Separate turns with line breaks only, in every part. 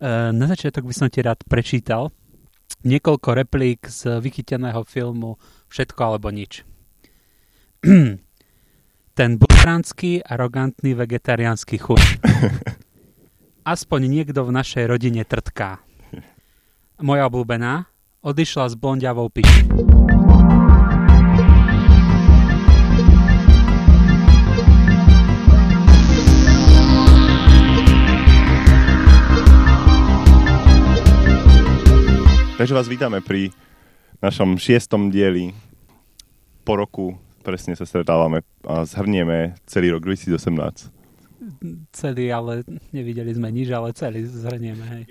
Uh, na začiatok by som ti rád prečítal niekoľko replík z vychyteného filmu Všetko alebo nič. Ten butranský, arogantný, vegetariánsky chuť. Aspoň niekto v našej rodine trtká. Moja obľúbená odišla s blondiavou piči.
Takže vás vítame pri našom šiestom dieli. Po roku presne sa stretávame a zhrnieme celý rok 2018.
Celý, ale nevideli sme nič, ale celý zhrnieme, hej.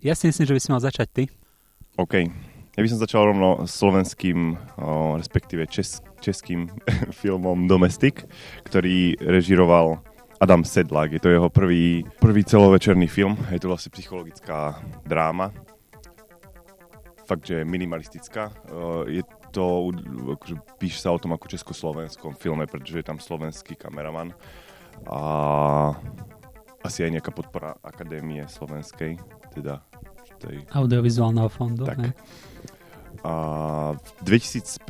Ja si myslím, že by si mal začať ty.
OK. Ja by som začal rovno slovenským, o, respektíve čes, českým filmom Domestik, ktorý režiroval Adam Sedlak. Je to jeho prvý, prvý celovečerný film. Je to vlastne psychologická dráma fakt, že minimalistická. Eh, je to, akože píše sa o tom ako československom filme, pretože je tam slovenský kameraman a asi aj nejaká podpora Akadémie slovenskej, teda
tej... Audiovizuálneho fondu.
Tak. Ne? A v 2015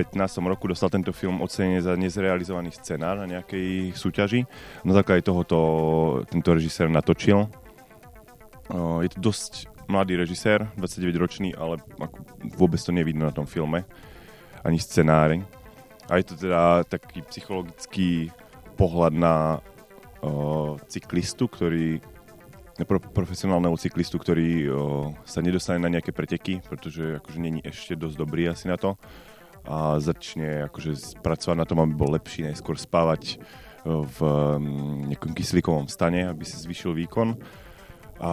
roku dostal tento film ocenenie za nezrealizovaný scenár na nejakej súťaži. Na základe tohoto tento režisér natočil. Eh, je to dosť mladý režisér, 29-ročný, ale ako vôbec to nevidno na tom filme, ani scenári. A je to teda taký psychologický pohľad na uh, cyklistu, ktorý pro, profesionálneho cyklistu, ktorý uh, sa nedostane na nejaké preteky, pretože akože není ešte dosť dobrý asi na to a začne akože pracovať na tom, aby bol lepší, najskôr spávať v nejakom kyslíkovom stane, aby si zvýšil výkon a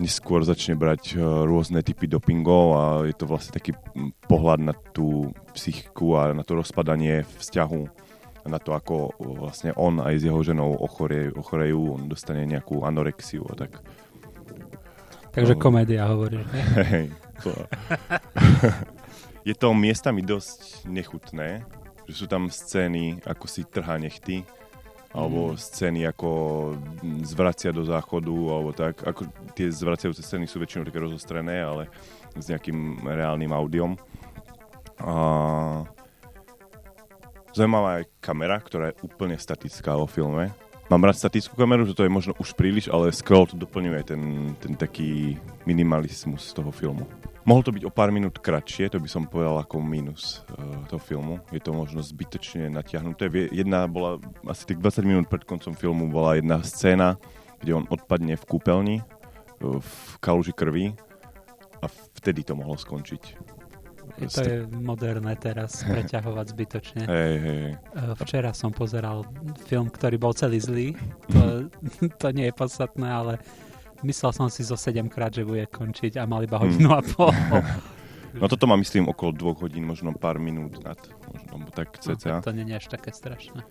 neskôr začne brať e, rôzne typy dopingov a je to vlastne taký pohľad na tú psychiku a na to rozpadanie vzťahu na to, ako vlastne on aj s jeho ženou ochorie, ochorejú, on dostane nejakú anorexiu a tak.
Takže komédia hovoríš,
Hej, to... je to miestami dosť nechutné, že sú tam scény, ako si trhá nechty, alebo mm. scény ako zvracia do záchodu, alebo tak. Ako tie zvraciajúce scény sú väčšinou také rozostrené, ale s nejakým reálnym audiom. A zaujímavá je kamera, ktorá je úplne statická vo filme. Mám rád statickú kameru, že to je možno už príliš, ale skoro to doplňuje ten, ten taký minimalizmus toho filmu. Mohlo to byť o pár minút kratšie, to by som povedal ako minus uh, toho filmu. Je to možno zbytečne natiahnuté. Jedna bola, asi tak 20 minút pred koncom filmu bola jedna scéna, kde on odpadne v kúpeľni uh, v kaluži krvi a vtedy to mohlo skončiť.
To je moderné teraz preťahovať zbytočne.
Hej, hej.
Včera som pozeral film, ktorý bol celý zlý. To, to nie je podstatné, ale myslel som si zo 7 krát, že bude končiť a mal iba hodinu hmm. a pol.
No toto má myslím okolo dvoch hodín, možno pár minút nad, možno tak cca.
No, to nie je až také strašné.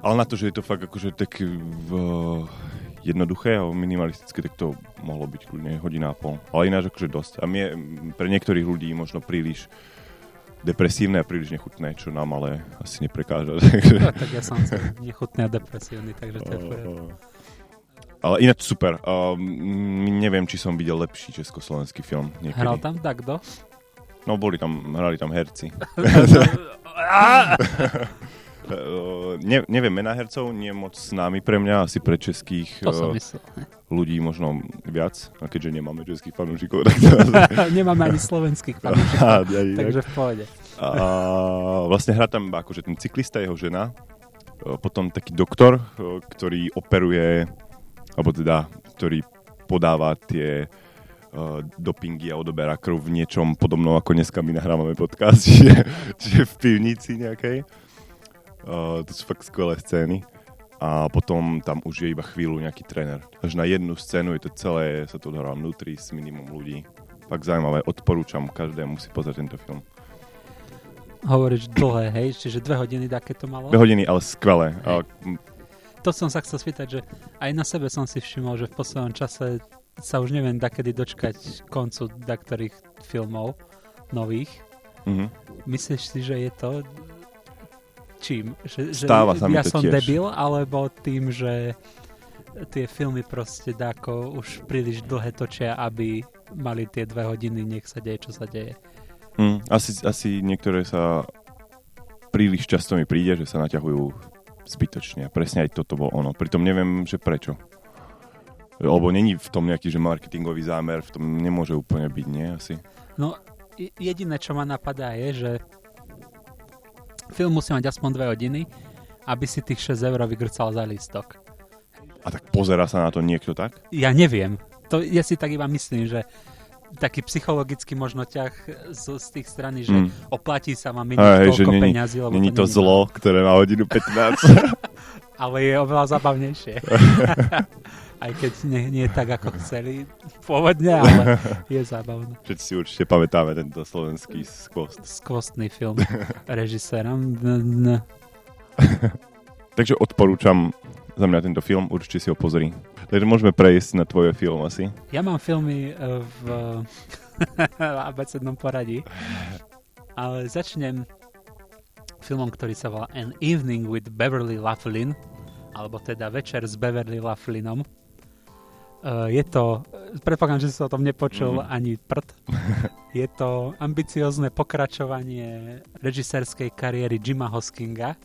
Ale na to, že je to fakt akože tak v, jednoduché a minimalistické, tak to mohlo byť kľudne hodina a pol. Ale ináč akože dosť. A mie, pre niektorých ľudí možno príliš depresívne a príliš nechutné, čo nám ale asi neprekáža.
No, tak ja som nechutný a depresívny, takže to je
ale ináč super. Um, neviem, či som videl lepší československý film. Niekedy.
Hral tam kto?
No, boli tam, hrali tam herci. ne, neviem mená hercov, nie moc známy pre mňa, asi pre českých
uh,
ľudí možno viac, a keďže nemáme českých fanúšikov, tak
to... nemáme ani slovenských fanúšikov, takže v pohode.
A, vlastne hrá tam akože ten cyklista, jeho žena, potom taký doktor, ktorý operuje alebo teda, ktorý podáva tie dopingy a odoberá krv v niečom podobnom, ako dneska my nahrávame podcast, čiže, čiže v pivnici nejakej. Uh, to sú fakt skvelé scény. A potom tam už je iba chvíľu nejaký tréner. Až na jednu scénu je to celé, sa to odohráva vnútri s minimum ľudí. Fakt zaujímavé, odporúčam každému si pozrieť tento film.
Hovoríš dlhé, hej? Čiže dve hodiny, také to malo?
Dve hodiny, ale skvelé. Hej
to som sa chcel spýtať, že aj na sebe som si všimol, že v poslednom čase sa už neviem dakedy dočkať koncu daktorých filmov nových. Mm-hmm. Myslíš si, že je to čím? Že,
Stáva
že
sa
ja
to
som
tiež.
debil, alebo tým, že tie filmy proste dáko už príliš dlhé točia, aby mali tie dve hodiny, nech sa deje, čo sa deje.
Mm, asi, asi niektoré sa príliš často mi príde, že sa naťahujú zbytočne. A presne aj toto bol ono. Pritom neviem, že prečo. Lebo není v tom nejaký že marketingový zámer, v tom nemôže úplne byť, nie? Asi.
No, jediné, čo ma napadá je, že film musí mať aspoň dve hodiny, aby si tých 6 eur vygrcal za listok.
A tak pozera sa na to niekto tak?
Ja neviem. To, ja si tak iba myslím, že taký psychologický možno ťah z, z tých strany, že mm. oplatí sa vám meniť Aj, toľko že peňazí. Lebo
není to, to zlo, ktoré má hodinu 15.
Ale je oveľa zabavnejšie. Aj keď nie, nie tak, ako chceli pôvodne, ale je zábavné.
Všetci si určite pamätáme tento slovenský skvost.
Skvostný film režiséra.
Takže odporúčam za mňa tento film, určite si ho pozri. Takže môžeme prejsť na tvoje film asi.
Ja mám filmy eh, v abecednom poradí, ale začnem filmom, ktorý sa volá An Evening with Beverly Laughlin, alebo teda Večer s Beverly Laughlinom. Uh, je to, predpokladám, že si o tom nepočul mm. ani prd. Je to ambiciozne pokračovanie režisérskej kariéry Jima Hoskinga,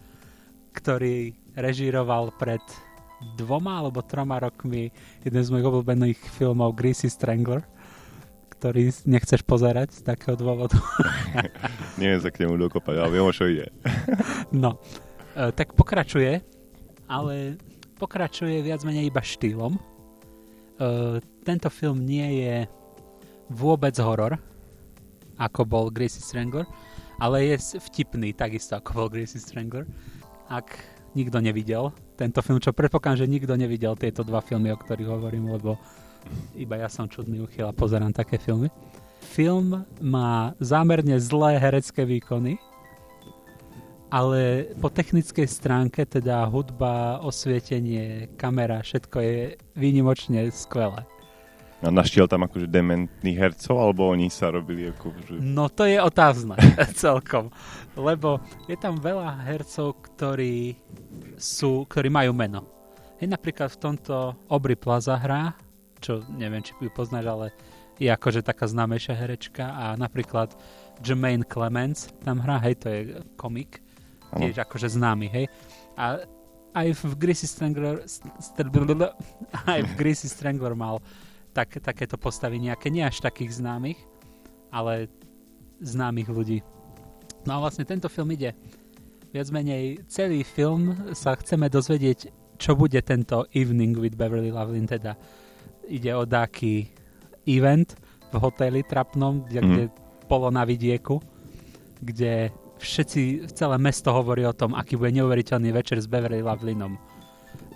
ktorý režíroval pred dvoma alebo troma rokmi jeden z mojich obľúbených filmov Greasy Strangler, ktorý nechceš pozerať z takého dôvodu.
Neviem sa k nemu dokopať, ale viem, o čo ide.
no, e, tak pokračuje, ale pokračuje viac menej iba štýlom. E, tento film nie je vôbec horor, ako bol Greasy Strangler, ale je vtipný, takisto ako bol Greasy Strangler. Ak nikto nevidel tento film, čo predpokladám, že nikto nevidel tieto dva filmy, o ktorých hovorím, lebo iba ja som čudný uchyl a pozerám také filmy. Film má zámerne zlé herecké výkony, ale po technickej stránke, teda hudba, osvietenie, kamera, všetko je výnimočne skvelé.
A naštiel tam akože dementných hercov, alebo oni sa robili ako... Že...
No to je otázne celkom, lebo je tam veľa hercov, ktorí sú, ktorí majú meno. Je napríklad v tomto Obry Plaza hrá, čo neviem, či ju poznáš, ale je akože taká známejšia herečka a napríklad Jermaine Clements tam hrá, hej, to je komik, tiež akože známy, hej. A aj v Greasy Strangler, aj v Greasy Strangler mal tak, takéto postavy nejaké, nie až takých známych, ale známych ľudí. No a vlastne tento film ide viac menej celý film sa chceme dozvedieť, čo bude tento Evening with Beverly Lovelin, teda ide o dáky event v hoteli trapnom, kde, mm. kde polo na vidieku, kde všetci, celé mesto hovorí o tom, aký bude neuveriteľný večer s Beverly Lavelinom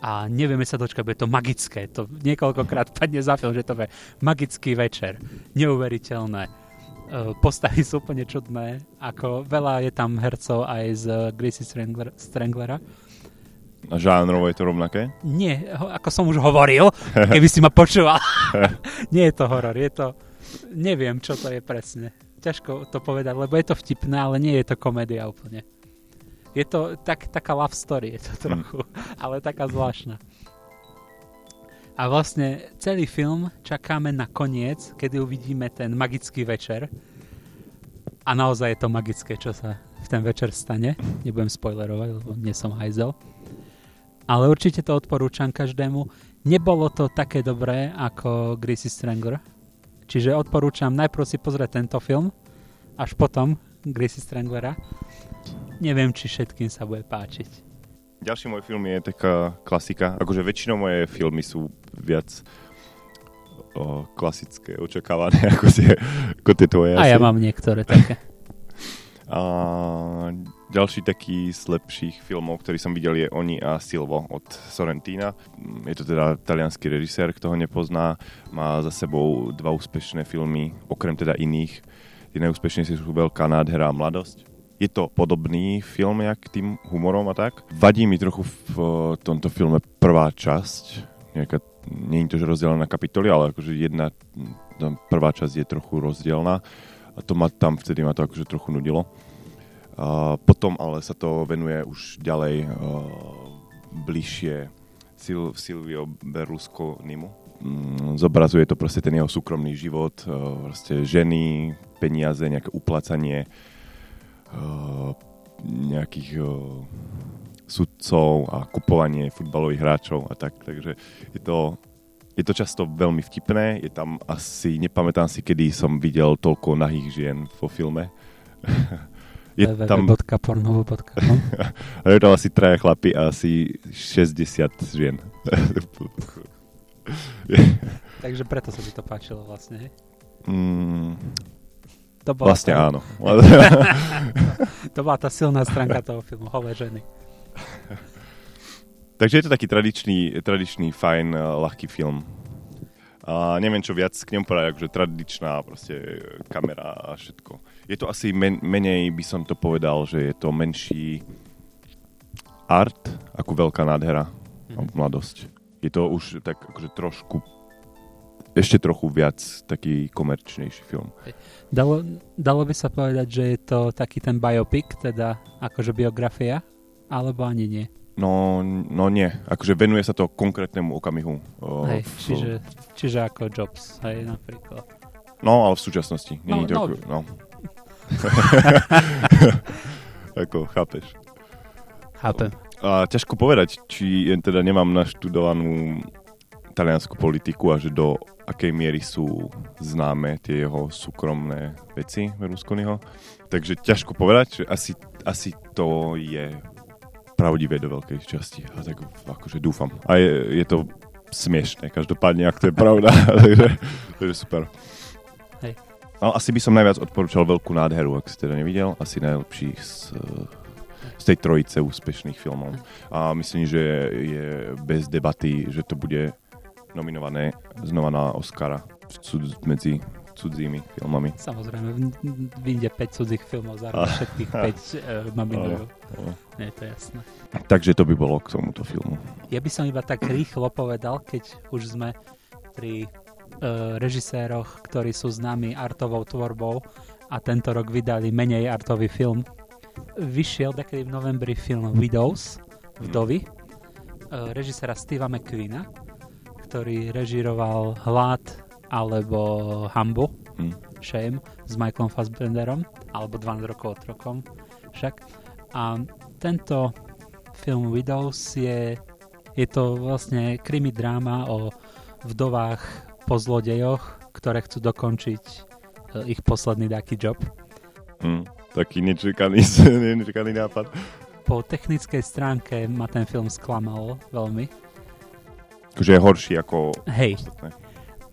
a nevieme sa dočkať, bude to magické. To niekoľkokrát padne za film, že to bude magický večer. Neuveriteľné. E, postavy sú úplne čudné. Ako veľa je tam hercov aj z Greasy Strangler, Stranglera.
A žánrovo je to rovnaké?
Nie, ako som už hovoril, keby si ma počúval. Nie je to horor, je to... Neviem, čo to je presne. Ťažko to povedať, lebo je to vtipné, ale nie je to komédia úplne. Je to tak, taká love story, je to hm. trochu, mm. ale taká zvláštna. A vlastne celý film čakáme na koniec, kedy uvidíme ten magický večer. A naozaj je to magické, čo sa v ten večer stane. Nebudem spoilerovať, lebo nie som hajzel. Ale určite to odporúčam každému. Nebolo to také dobré ako Greasy Strangler. Čiže odporúčam najprv si pozrieť tento film, až potom Greasy Stranglera neviem, či všetkým sa bude páčiť.
Ďalší môj film je taká klasika. Akože väčšinou moje filmy sú viac o, klasické, očakávané ako tie, ako tie tvoje.
A asi. ja mám niektoré také.
A ďalší taký z lepších filmov, ktorý som videl je Oni a Silvo od Sorrentina. Je to teda talianský režisér, kto ho nepozná. Má za sebou dva úspešné filmy, okrem teda iných. Tie najúspešnejšie sú Veľká nádhera a Mladosť je to podobný film, jak tým humorom a tak. Vadí mi trochu v tomto filme prvá časť, nejaká, nie je to, že rozdelená kapitoly, ale akože jedna, prvá časť je trochu rozdielna a to ma tam vtedy ma to akože trochu nudilo. A potom ale sa to venuje už ďalej uh, bližšie Sil- Silvio Berlusconimu. Mm, zobrazuje to proste ten jeho súkromný život, uh, proste ženy, peniaze, nejaké uplacanie nejakých sudcov a kupovanie futbalových hráčov a tak, takže je to je to často veľmi vtipné, je tam asi, nepamätám si, kedy som videl toľko nahých žien vo filme.
je tam...
je tam asi traja chlapi a asi 60 žien.
Takže preto sa ti to páčilo vlastne, hej?
Mm, to bola vlastne tá... áno.
to bola tá silná stránka toho filmu, holé ženy.
Takže je to taký tradičný, tradičný fajn, ľahký film. A neviem, čo viac k ňom povedať, akože tradičná proste kamera a všetko. Je to asi men, menej, by som to povedal, že je to menší art ako veľká nádhera mm. mladosť. Je to už tak akože trošku ešte trochu viac taký komerčnejší film.
Dalo, dalo by sa povedať, že je to taký ten biopic, teda akože biografia, alebo ani nie?
No, no nie. Akože venuje sa to konkrétnemu okamihu.
Hej, v... čiže, čiže ako Jobs, hej, napríklad.
No, ale v súčasnosti. Nie no, to, no. no. ako, chápeš.
Chápem.
A ťažko povedať, či teda nemám naštudovanú taliansku politiku a že do akej miery sú známe tie jeho súkromné veci Berlusconiho. Takže ťažko povedať, že asi, asi to je pravdivé do veľkej časti. A tak akože dúfam. A je, je to smiešné, každopádne, ak to je pravda. takže, takže super.
Hej.
Ale asi by som najviac odporúčal Veľkú nádheru, ak si teda nevidel. Asi najlepší z, z tej trojice úspešných filmov. A myslím, že je bez debaty, že to bude nominované znova na Oscara medzi cudzími filmami.
Samozrejme, vyjde 5 cudzích filmov za všetkých 5 uh, nominujú. Nie, to jasné.
Takže to by bolo k tomuto filmu.
Ja by som iba tak rýchlo povedal, keď už sme pri uh, režiséroch, ktorí sú známi artovou tvorbou a tento rok vydali menej artový film. Vyšiel takedy v novembri film Widows, Vdovy, hmm. uh, režisera Steva McQueena, ktorý režiroval Hlad, alebo Hambu, mm. Shame s Michaelom Fassbenderom, alebo 12 rokov otrokom však. A tento film Widows je, je to vlastne krimi dráma o vdovách po zlodejoch, ktoré chcú dokončiť e, ich posledný taký job.
Mm, taký nečekaný, nečekaný nápad.
Po technickej stránke ma ten film sklamal veľmi.
Takže je horší ako
Hej. Ostatné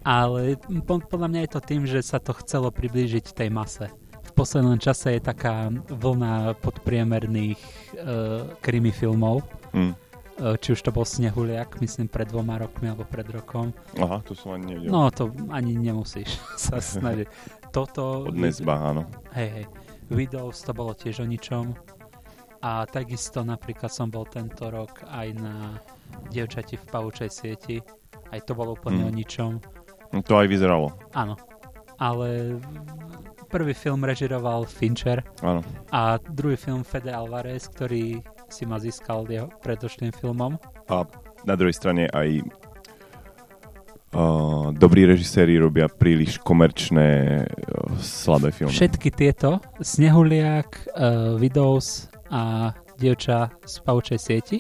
ale podľa mňa je to tým, že sa to chcelo priblížiť tej mase. V poslednom čase je taká vlna podpriemerných uh, krimi filmov. Mm. Uh, či už to bol Snehuliak, myslím pred dvoma rokmi alebo pred rokom.
Aha, to som ani nevedel.
No, to ani nemusíš sa snažiť. Toto...
Od Nezba, áno.
Hej, hej. Widows to bolo tiež o ničom. A takisto napríklad som bol tento rok aj na Dievčati v pavučej sieti. Aj to bolo úplne mm. o ničom.
To aj vyzeralo.
Áno. Ale prvý film režiroval Fincher.
Áno.
A druhý film Fede Alvarez, ktorý si ma získal jeho predošlým filmom.
A na druhej strane aj uh, dobrí režiséri robia príliš komerčné uh, slabé filmy.
Všetky tieto, Snehuliak, uh, Widows a Dievča z paučej sieti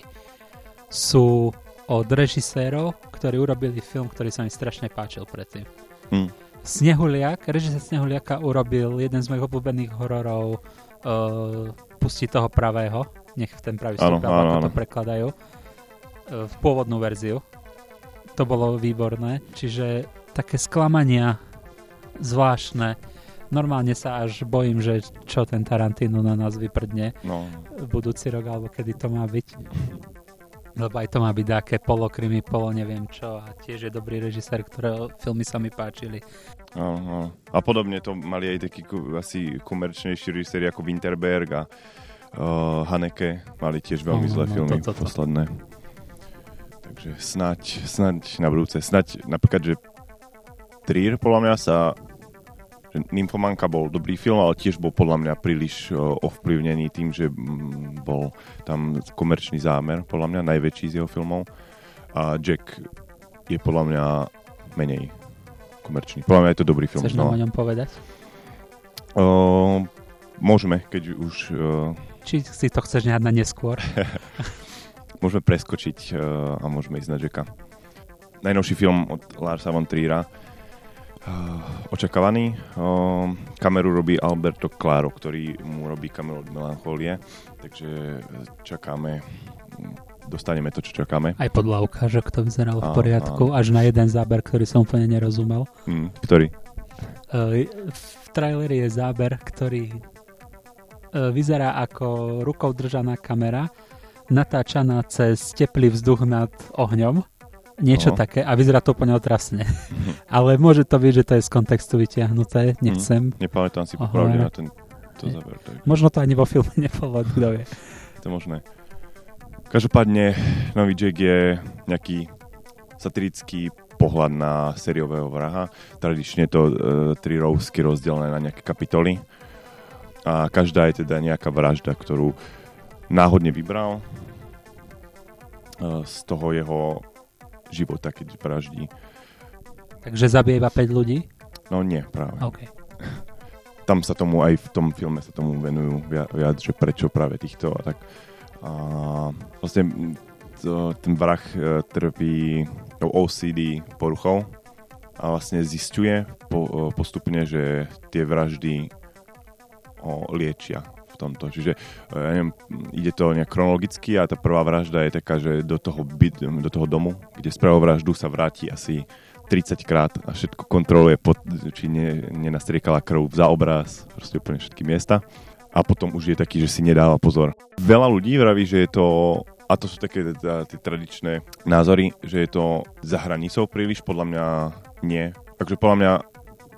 sú od režisérov, ktorí urobili film, ktorý sa mi strašne páčil predtým. Hmm. Snehuliak, režisér Snehuliaka urobil jeden z mojich obľúbených hororov uh, Pusti toho pravého, nech ten pravý
ano,
ako to prekladajú, uh, v pôvodnú verziu. To bolo výborné, čiže také sklamania zvláštne. Normálne sa až bojím, že čo ten Tarantino na nás vyprdne
no.
budúci rok, alebo kedy to má byť lebo aj to má byť také polokrimi, polo neviem čo a tiež je dobrý režisér, ktorého filmy sa mi páčili.
No. A podobne to mali aj takí asi komerčnejší režiséri ako Winterberg a uh, Haneke mali tiež veľmi zlé no, filmy to, to, to. posledné. Takže snať, snať na budúce, snať napríklad, že Trier podľa mňa sa Nymphomanka bol dobrý film, ale tiež bol podľa mňa príliš ovplyvnený tým, že bol tam komerčný zámer, podľa mňa najväčší z jeho filmov. a Jack je podľa mňa menej komerčný. Podľa mňa je to dobrý film.
Chceš nám o ňom povedať?
Uh, môžeme, keď už... Uh,
Či si to chceš nehať na neskôr?
môžeme preskočiť uh, a môžeme ísť na Jacka. Najnovší film od Larsa von Triera očakávaný. Uh, kameru robí Alberto Claro, ktorý mu robí kameru od Melancholie, takže čakáme, dostaneme to, čo čakáme.
Aj podľa ukážok to vyzeralo v poriadku, a, až na jeden záber, ktorý som úplne nerozumel.
Hmm, ktorý?
V traileri je záber, ktorý vyzerá ako rukou držaná kamera, natáčaná cez teplý vzduch nad ohňom Niečo no. také a vyzerá to úplne otrasne. Mhm. Ale môže to byť, že to je z kontextu vytiahnuté, nechcem.
Mm, nepamätám si popravde na ten to záver.
Tak. Možno to ani vo filme nebolo, kto vie.
to možné. Každopádne nový Jack je nejaký satirický pohľad na sériového vraha. Tradične to e, tri rousky rozdelené na nejaké kapitoly. A každá je teda nejaká vražda, ktorú náhodne vybral. E, z toho jeho života, keď vraždí.
Takže zabije iba 5 ľudí?
No nie, práve.
Okay.
Tam sa tomu aj v tom filme sa tomu venujú viac, viac že prečo práve týchto a tak. A vlastne to, ten vrah e, trpí tou OCD poruchou a vlastne zistuje po, e, postupne, že tie vraždy o, liečia v tomto. Čiže e, ja neviem, ide to nejak chronologicky a tá prvá vražda je taká, že do toho, byt, do toho domu, kde spravil vraždu sa vráti asi 30 krát a všetko kontroluje, pod, či ne, nenastriekala krv za obraz, proste úplne všetky miesta. A potom už je taký, že si nedáva pozor. Veľa ľudí vraví, že je to a to sú také tie tradičné názory, že je to za hranicou príliš, podľa mňa nie. Takže podľa mňa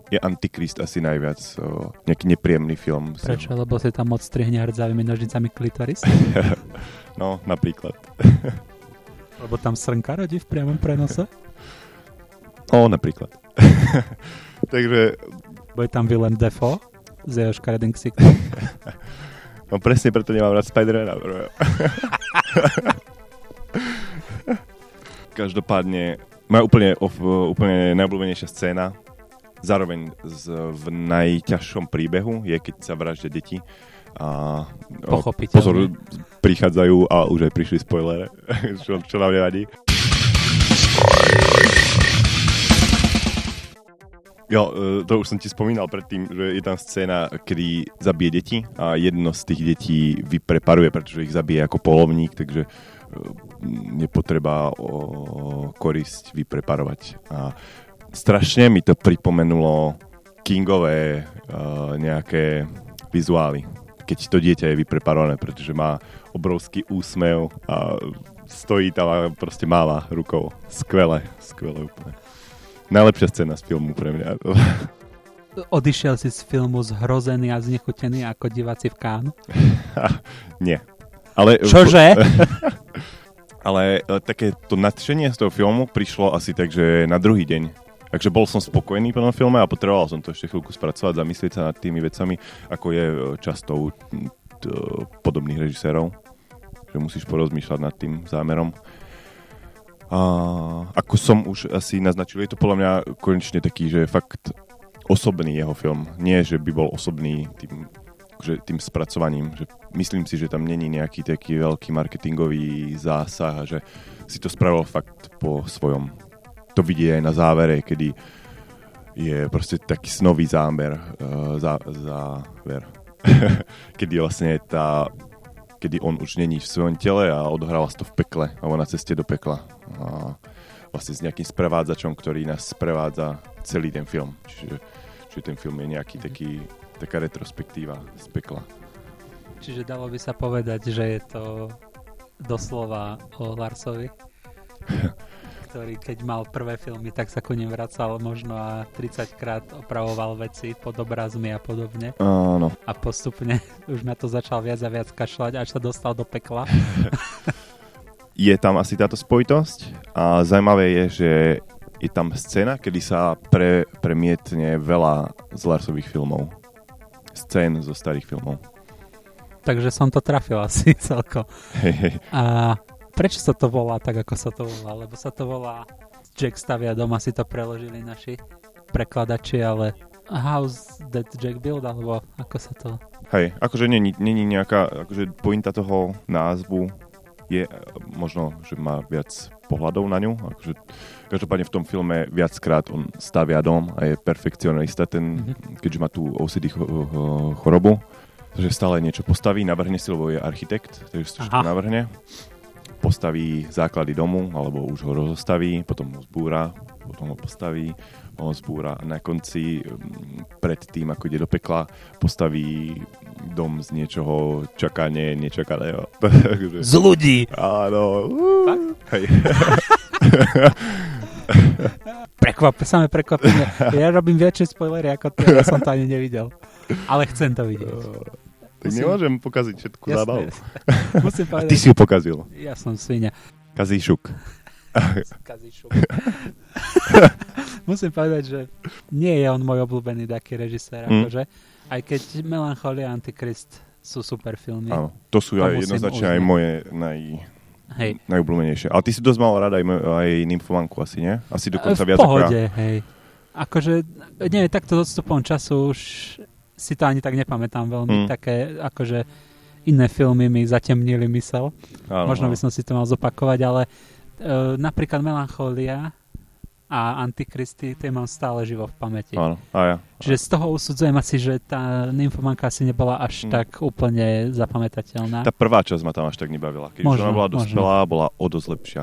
je Antikrist asi najviac o, nejaký nepríjemný film.
Prečo? Lebo si tam odstrihne hrdzavými nožnicami klitoris?
no, napríklad.
Lebo tam srnka rodí v priamom prenose?
O, napríklad. Takže...
Bude tam Willem Defoe s jeho škaredým
no presne preto nemám rád Spider-Mana. Každopádne, moja úplne, úplne najobľúbenejšia scéna zároveň z, v najťažšom príbehu je, keď sa vraždia deti. A, pozor, prichádzajú a už aj prišli spoilere, čo, čo nám nevadí. Jo, e, to už som ti spomínal predtým, že je tam scéna, kedy zabije deti a jedno z tých detí vypreparuje, pretože ich zabije ako polovník, takže e, nepotreba o korisť vypreparovať. A strašne mi to pripomenulo Kingové uh, nejaké vizuály, keď to dieťa je vypreparované, pretože má obrovský úsmev a stojí tam a proste máva rukou. Skvelé, skvelé úplne. Najlepšia scéna z filmu pre mňa.
Odišiel si z filmu zhrozený a znechutený ako diváci v Kánu?
Nie. Ale,
Čože?
ale e, také to nadšenie z toho filmu prišlo asi tak, že na druhý deň Takže bol som spokojný po tom filme a potreboval som to ešte chvíľku spracovať, zamyslieť sa nad tými vecami, ako je e, často u podobných režisérov, že musíš porozmýšľať nad tým zámerom. A ako som už asi naznačil, je to podľa mňa konečne taký, že fakt osobný jeho film. Nie, že by bol osobný tým, že tým spracovaním. Že myslím si, že tam není nejaký taký veľký marketingový zásah a že si to spravil fakt po svojom to vidie aj na závere, kedy je proste taký snový zámer, uh, zá, záver, kedy vlastne tá, kedy on už není v svojom tele a odohráva sa to v pekle, alebo na ceste do pekla. A vlastne s nejakým sprevádzačom, ktorý nás sprevádza celý ten film. Čiže, čiže ten film je nejaký taký, taká retrospektíva z pekla.
Čiže dalo by sa povedať, že je to doslova o Larsovi? ktorý keď mal prvé filmy, tak sa ku nim vracal možno a 30 krát opravoval veci pod obrazmi a podobne.
Áno.
A postupne už na to začal viac a viac kašľať, až sa dostal do pekla.
je tam asi táto spojitosť a zaujímavé je, že je tam scéna, kedy sa pre, premietne veľa z Larsových filmov. Scén zo starých filmov.
Takže som to trafil asi celko.
Hey, hey.
A prečo sa to volá tak, ako sa to volá? Lebo sa to volá Jack stavia doma, si to preložili naši prekladači, ale House That Jack Build, alebo ako sa to...
Hej, akože není, není nejaká, akože pointa toho názvu je e, možno, že má viac pohľadov na ňu. Akože, každopádne v tom filme viackrát on stavia dom a je perfekcionista, ten, mm-hmm. keďže má tú OCD chorobu, že stále niečo postaví, navrhne si, lebo je architekt, takže si to navrhne postaví základy domu, alebo už ho rozostaví, potom ho zbúra, potom ho postaví, on zbúra a na konci mm, pred tým, ako ide do pekla, postaví dom z niečoho čakanie, nečakaného.
z ľudí!
Áno. Hej.
Prekvap, samé prekvapenie. Ja robím väčšie spoilery ako ty, ja som to ani nevidel. Ale chcem to vidieť.
Musím... nemôžem pokaziť všetku zábavu. Musím povedať... A ty si ju pokazil.
Ja som svinia.
Kazíšuk.
Kazíšuk. Musím povedať, že nie je on môj obľúbený taký režisér, mm. akože, aj keď Melancholia Antikrist sú super filmy.
Áno, to sú aj jednoznačne aj moje naj, hej. najobľúbenejšie. Ale ty si dosť mal rád aj, aj Nymfomanku asi, nie? Asi dokonca
v
viac
pohode, ako ja. hej. Akože, nie, takto s odstupom času už si to ani tak nepamätám veľmi. Mm. Také akože iné filmy mi zatemnili mysel. Áno, Možno by som si to mal zopakovať, ale uh, napríklad Melancholia a Antikristy, tie mám stále živo v pamäti.
Áno, a ja.
Čiže z toho usudzujem asi, že tá nymfomanka asi nebola až mm. tak úplne zapamätateľná.
Tá prvá časť ma tam až tak nebavila. Keď možno, ona bola dospelá, bola o dosť lepšia.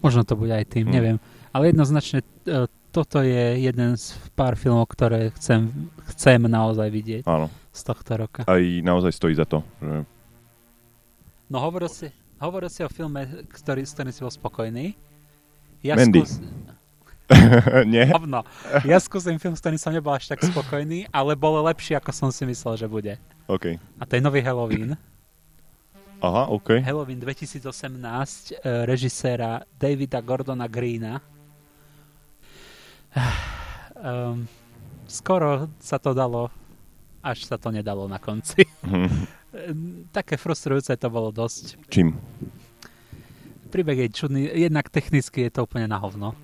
Možno to bude aj tým, mm. neviem. Ale jednoznačne uh, toto je jeden z pár filmov, ktoré chcem, chcem naozaj vidieť
Áno.
z tohto roka.
Aj naozaj stojí za to. Že...
No hovoril si, hovoril si o filme, ktorý, s ktorým si bol spokojný.
Ja Mandy. Skús... Nie?
Hovno. Ja skúsim film, s ktorým som nebol až tak spokojný, ale bolo lepší, ako som si myslel, že bude.
OK.
A to je nový Halloween.
Aha, OK.
Halloween 2018 e, režiséra Davida Gordona Greena um, skoro sa to dalo, až sa to nedalo na konci. Mm. Také frustrujúce to bolo dosť.
Čím?
Príbeh je čudný, jednak technicky je to úplne na hovno.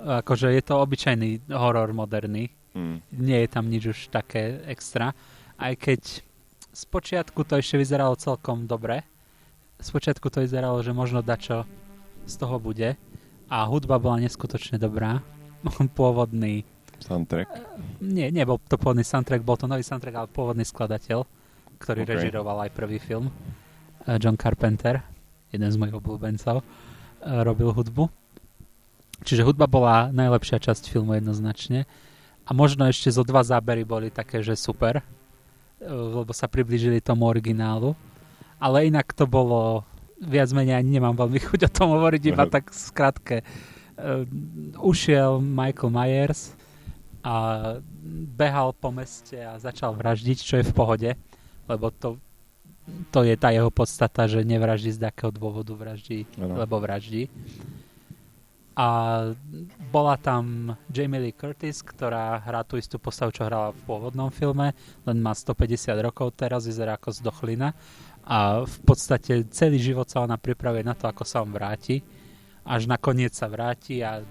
Akože je to obyčajný horor moderný. Mm. Nie je tam nič už také extra. Aj keď z počiatku to ešte vyzeralo celkom dobre. Z počiatku to vyzeralo, že možno dačo z toho bude. A hudba bola neskutočne dobrá pôvodný
soundtrack?
Nie, nebol to pôvodný soundtrack, bol to nový soundtrack, ale pôvodný skladateľ, ktorý okay. režiroval aj prvý film. Eh, John Carpenter, jeden z mojich obľúbencov, eh, robil hudbu. Čiže hudba bola najlepšia časť filmu jednoznačne. A možno ešte zo dva zábery boli také, že super, eh, lebo sa priblížili tomu originálu. Ale inak to bolo viac menej ani nemám veľmi chuť o tom hovoriť, iba tak skrátke uh, ušiel Michael Myers a behal po meste a začal vraždiť, čo je v pohode, lebo to, to je tá jeho podstata, že nevraždí z takého dôvodu vraždí, ano. lebo vraždí. A bola tam Jamie Lee Curtis, ktorá hrá tú istú postavu, čo hrala v pôvodnom filme, len má 150 rokov, teraz vyzerá ako zdochlina a v podstate celý život sa ona pripravuje na to, ako sa on vráti až nakoniec sa vráti a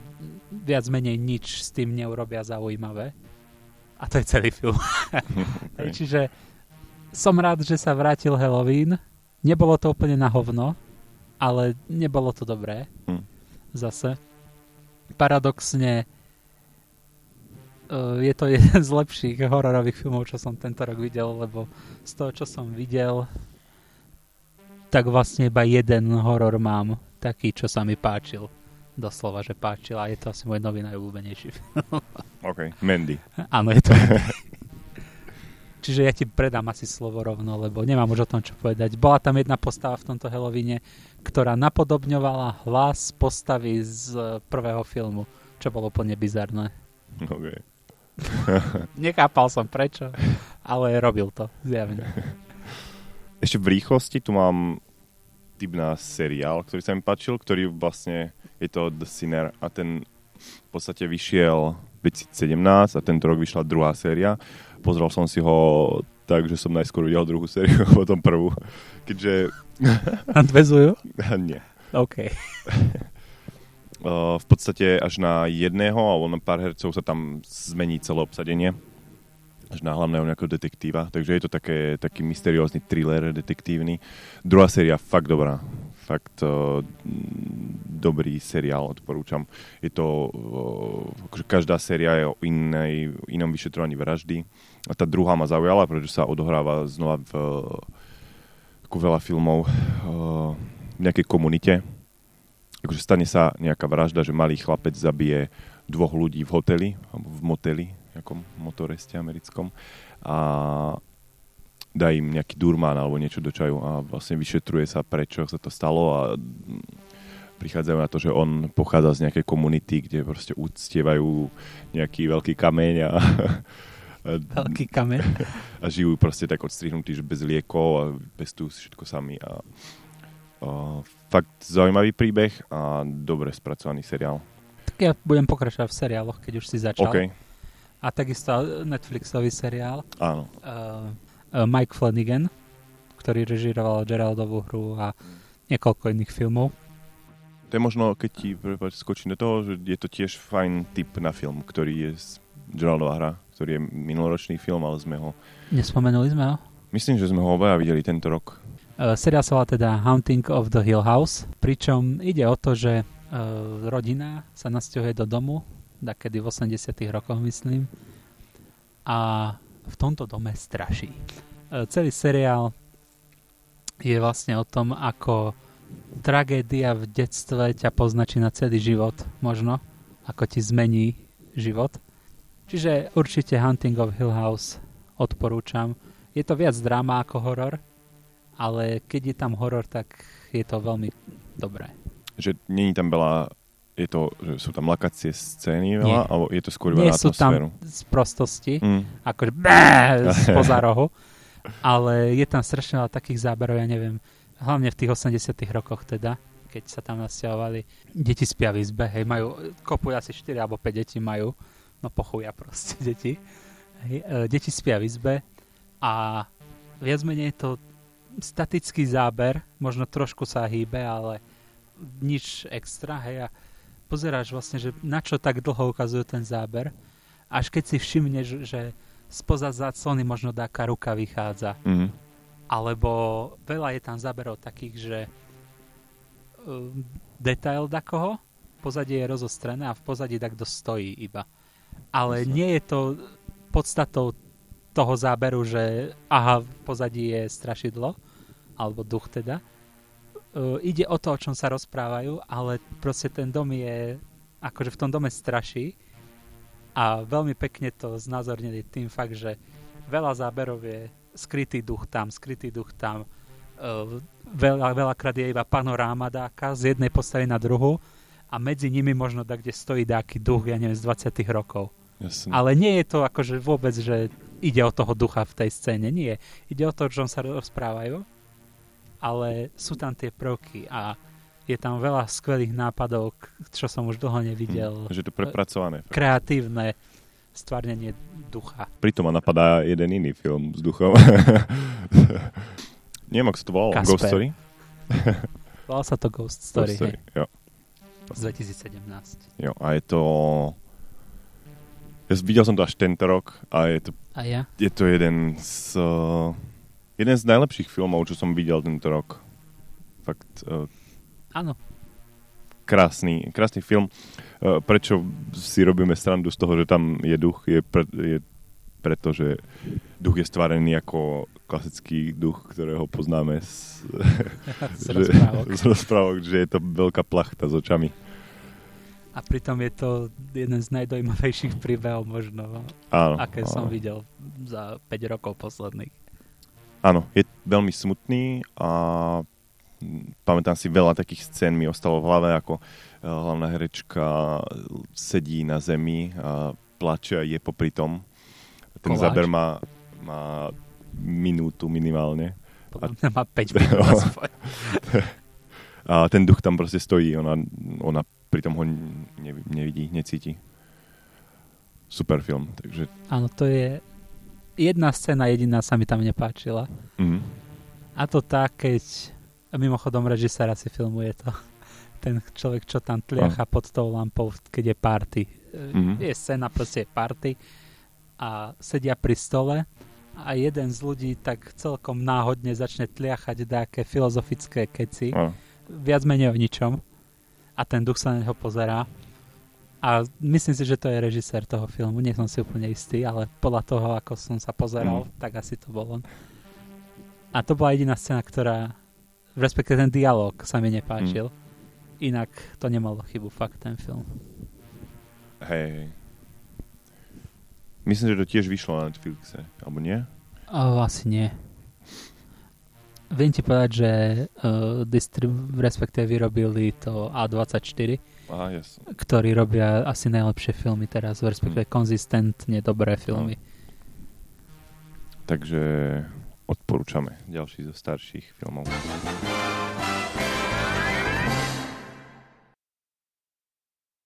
viac menej nič s tým neurobia zaujímavé. A to je celý film. okay. Čiže som rád, že sa vrátil Halloween. Nebolo to úplne na hovno, ale nebolo to dobré. Hm. Zase. Paradoxne uh, je to jeden z lepších hororových filmov, čo som tento rok videl, lebo z toho, čo som videl, tak vlastne iba jeden horor mám taký, čo sa mi páčil. Doslova, že páčil a je to asi môj nový najobľúbenejší film.
OK, Mandy.
Áno, je to Čiže ja ti predám asi slovo rovno, lebo nemám už o tom čo povedať. Bola tam jedna postava v tomto Halloweene, ktorá napodobňovala hlas postavy z prvého filmu, čo bolo úplne bizarné.
OK.
Nechápal som prečo, ale robil to, zjavne.
Ešte v rýchlosti tu mám typ na seriál, ktorý sa mi páčil, ktorý vlastne je to The Sinner a ten v podstate vyšiel 2017 a tento rok vyšla druhá séria. Pozrel som si ho tak, že som najskôr videl druhú sériu a potom prvú. Keďže...
Nadvezujú?
Nie.
OK.
v podstate až na jedného alebo na pár hercov sa tam zmení celé obsadenie až na hlavného nejakého detektíva, takže je to také, taký mysteriózny thriller detektívny. Druhá séria fakt dobrá, fakt uh, dobrý seriál, odporúčam. Je to, uh, každá séria je o inej, inom vyšetrovaní vraždy a tá druhá ma zaujala, pretože sa odohráva znova v ako veľa filmov uh, v nejakej komunite, akože stane sa nejaká vražda, že malý chlapec zabije dvoch ľudí v hoteli, v moteli, nejakom motoreste americkom a dá im nejaký durmán alebo niečo do čaju a vlastne vyšetruje sa, prečo sa to stalo a prichádzajú na to, že on pochádza z nejakej komunity, kde proste uctievajú nejaký veľký kameň a
Veľký kameň.
A žijú proste tak odstrihnutí, že bez liekov a pestujú si všetko sami a Uh, fakt zaujímavý príbeh a dobre spracovaný seriál.
Tak ja budem pokračovať v seriáloch, keď už si začal.
Okay.
A takisto Netflixový seriál.
Áno.
Uh, uh, Mike Flanagan, ktorý režiroval Geraldovú hru a niekoľko iných filmov.
To je možno, keď ti prepáč, skočím do toho, že je to tiež fajn typ na film, ktorý je Geraldová hra, ktorý je minuloročný film, ale sme ho...
Nespomenuli sme ho?
Myslím, že sme ho obaja videli tento rok.
Uh, seriál sa volá teda Haunting of the Hill House, pričom ide o to, že uh, rodina sa nasťahuje do domu, kedy v 80 rokoch myslím, a v tomto dome straší. Uh, celý seriál je vlastne o tom, ako tragédia v detstve ťa poznačí na celý život, možno, ako ti zmení život. Čiže určite Hunting of Hill House odporúčam. Je to viac dráma ako horor, ale keď je tam horor, tak je to veľmi dobré.
Že není tam veľa, je to, sú tam lakacie scény veľa, alebo je to skôr
veľa Nie sú tam z prostosti, mm. akože spoza rohu, ale je tam strašne veľa takých záberov, ja neviem, hlavne v tých 80 rokoch teda, keď sa tam nasťahovali. Deti spia v izbe, hej, majú, kopu asi 4 alebo 5 detí majú, no pochuja proste deti. Hej, e, deti spia v izbe a viac menej je to statický záber, možno trošku sa hýbe, ale nič extra, hej, a pozeráš vlastne, že na čo tak dlho ukazuje ten záber, až keď si všimneš, že spoza záclony možno taká ruka vychádza. Mm-hmm. Alebo veľa je tam záberov takých, že uh, detail dakoho, pozadie je rozostrené a v pozadí takto stojí iba. Ale nie je to podstatou toho záberu, že aha, v pozadí je strašidlo, alebo duch teda. Uh, ide o to, o čom sa rozprávajú, ale proste ten dom je, akože v tom dome straší a veľmi pekne to znázornili tým fakt, že veľa záberov je skrytý duch tam, skrytý duch tam, uh, veľa, veľakrát je iba panoráma dáka z jednej postavy na druhu a medzi nimi možno tak, kde stojí dáky duch, ja neviem, z 20 rokov. Jasne. Ale nie je to akože vôbec, že ide o toho ducha v tej scéne, nie. Ide o to, o čom sa rozprávajú ale sú tam tie prvky a je tam veľa skvelých nápadov, čo som už dlho nevidel.
Hmm, že to prepracované.
Kreatívne stvárnenie ducha.
Pritom ma napadá jeden iný film s duchom. Neviem, ako sa to volalo. Kasper. Ghost Story?
Volal sa to Ghost Story. Ghost Story
jo.
Z 2017.
Jo, a je to... Ja videl som to až tento rok a je to,
a ja?
je to jeden z jeden z najlepších filmov, čo som videl tento rok. Fakt. Uh,
Áno.
Krásny, krásny film. Uh, prečo si robíme strandu z toho, že tam je duch, je, pre, je preto, že duch je stvarený ako klasický duch, ktorého poznáme z,
z, rozprávok.
z rozprávok, že je to veľká plachta s očami.
A pritom je to jeden z najdojímavejších príbehov možno,
áno,
aké
áno.
som videl za 5 rokov posledných.
Áno, je veľmi smutný a pamätám si veľa takých scén mi ostalo v hlave, ako eh, hlavná herečka sedí na zemi a plače a je popri tom. Ten Koláč. záber má, má minútu minimálne.
Podľa mňa má 5 minút
A ten duch tam proste stojí, ona, ona pritom ho nevidí, necíti. Super film, takže...
Áno, to je jedna scéna jediná sa mi tam nepáčila. Mm. A to tak, keď mimochodom režiséra si filmuje to. ten človek, čo tam tliacha pod tou lampou, keď je party. Mm-hmm. Je scéna, proste party a sedia pri stole a jeden z ľudí tak celkom náhodne začne tliachať nejaké filozofické keci. Mm. Viac menej o ničom. A ten duch sa na neho pozerá. A myslím si, že to je režisér toho filmu. Nie som si úplne istý, ale podľa toho, ako som sa pozeral, mm. tak asi to bol on. A to bola jediná scéna, ktorá respektive ten dialog sa mi nepáčil. Mm. Inak to nemalo chybu fakt ten film.
Hej, Myslím, že to tiež vyšlo na Netflixe, alebo nie?
O, asi nie. Viem ti povedať, že uh, distrib- respektíve vyrobili to A24,
Aha, yes.
ktorí robia asi najlepšie filmy teraz, respektíve hmm. konzistentne dobré filmy. No.
Takže odporúčame ďalší zo starších filmov.